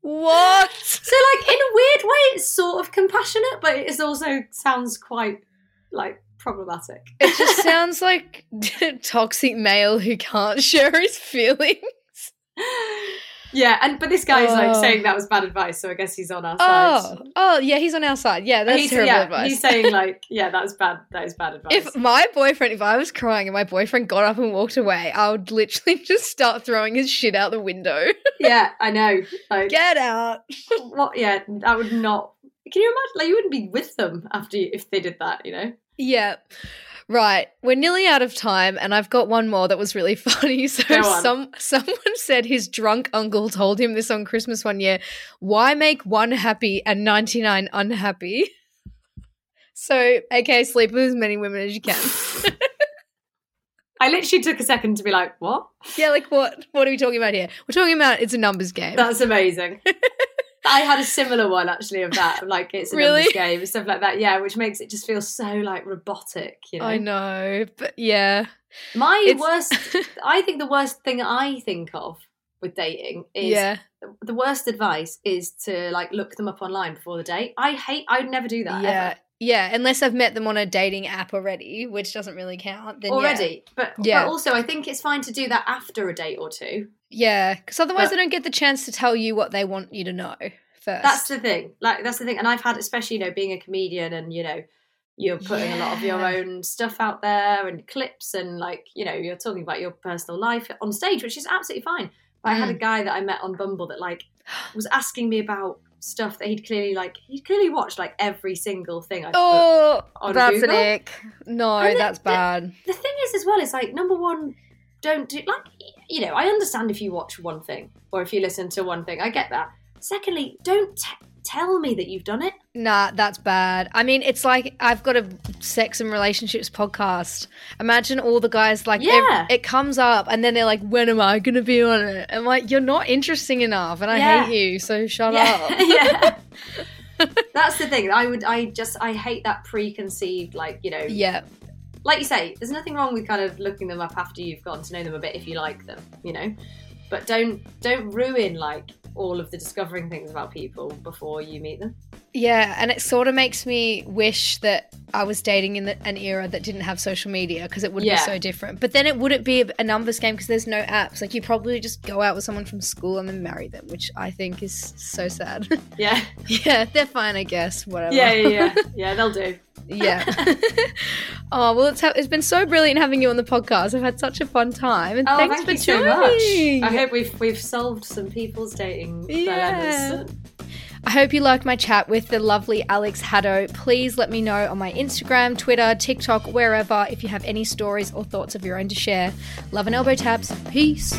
what? so like in a weird way, it's sort of compassionate, but it is also sounds quite like problematic. It just sounds like toxic male who can't share his feelings. Yeah, and but this guy is like Oh. saying that was bad advice, so I guess he's on our Oh, side. oh yeah, he's on our side. Yeah, that's he's, terrible yeah, advice. he's saying like, yeah, that was bad. That is bad advice. If my boyfriend, if I was crying and my boyfriend got up and walked away, I would literally just start throwing his shit out the window. yeah, I know. Like, Get out. what? Yeah, I would not. Can you imagine? Like, you wouldn't be with them after you, if they did that. You know? Yeah. Right. We're nearly out of time and I've got one more that was really funny. So some someone said his drunk uncle told him this on Christmas one year. Why make one happy and 99 unhappy? So, okay, sleep with as many women as you can. I literally took a second to be like, what? yeah, like what what are we talking about here? We're talking about it's a numbers game. That's amazing. I had a similar one actually of that, like it's a Really? numbers game and stuff like that. Yeah, which makes it just feel so like robotic. You know, I know, but yeah. my It's- worst. I think the worst thing I think of with dating is yeah. the worst advice is to like look them up online before the date. I hate. I would never do that. Yeah. ever. Yeah, unless I've met them on a dating app already, which doesn't really count. Then yeah. already. But Yeah. but also I think it's fine to do that after a date or two. Yeah, because otherwise But- they don't get the chance to tell you what they want you to know first. That's the thing. Like that's the thing. And I've had, especially you know, being a comedian and you know, you're putting a lot of your own stuff out there and clips and like you know you're talking about your personal life on stage which is absolutely fine but i had a Mm. guy that i met on bumble that like was asking me about stuff that he'd clearly like he'd clearly watched like every single thing i Oh, on that's Google. an ick. No, And the- that's bad. the thing is as well is like number one don't do like you know i understand if you watch one thing or if you listen to one thing i get that secondly don't t- tell me that you've done it Nah, that's bad. I mean, it's like I've got a sex and relationships podcast. Imagine all the guys like, Yeah. it comes up and then they're like, when am I going to be on it? I'm like, you're not interesting enough and I Yeah. hate you, so shut yeah up. yeah that's the thing i would i just i hate that preconceived like you know yeah. Like you say there's nothing wrong with kind of looking them up after you've gotten to know them a bit if you like them you know? But don't don't ruin like all of the discovering things about people before you meet them Yeah, and it sort of makes me wish that I was dating in the, an era that didn't have social media because it would Yeah. be so different. But then it wouldn't be a, numbers game because there's no apps. Like you probably just go out with someone from school and then marry them, which I think is so sad. yeah yeah, they're fine, I guess. Whatever. yeah yeah yeah yeah they'll do yeah. oh well, it's ha- it's been so brilliant having you on the podcast. I've had such a fun time, and Oh, thanks thank for you so much. I hope we've we've solved some people's dating Yeah. dilemmas. I hope you liked my chat with the lovely Alex Haddow. Please let me know on my Instagram, Twitter, TikTok, wherever if you have any stories or thoughts of your own to share. Love and elbow taps. Peace.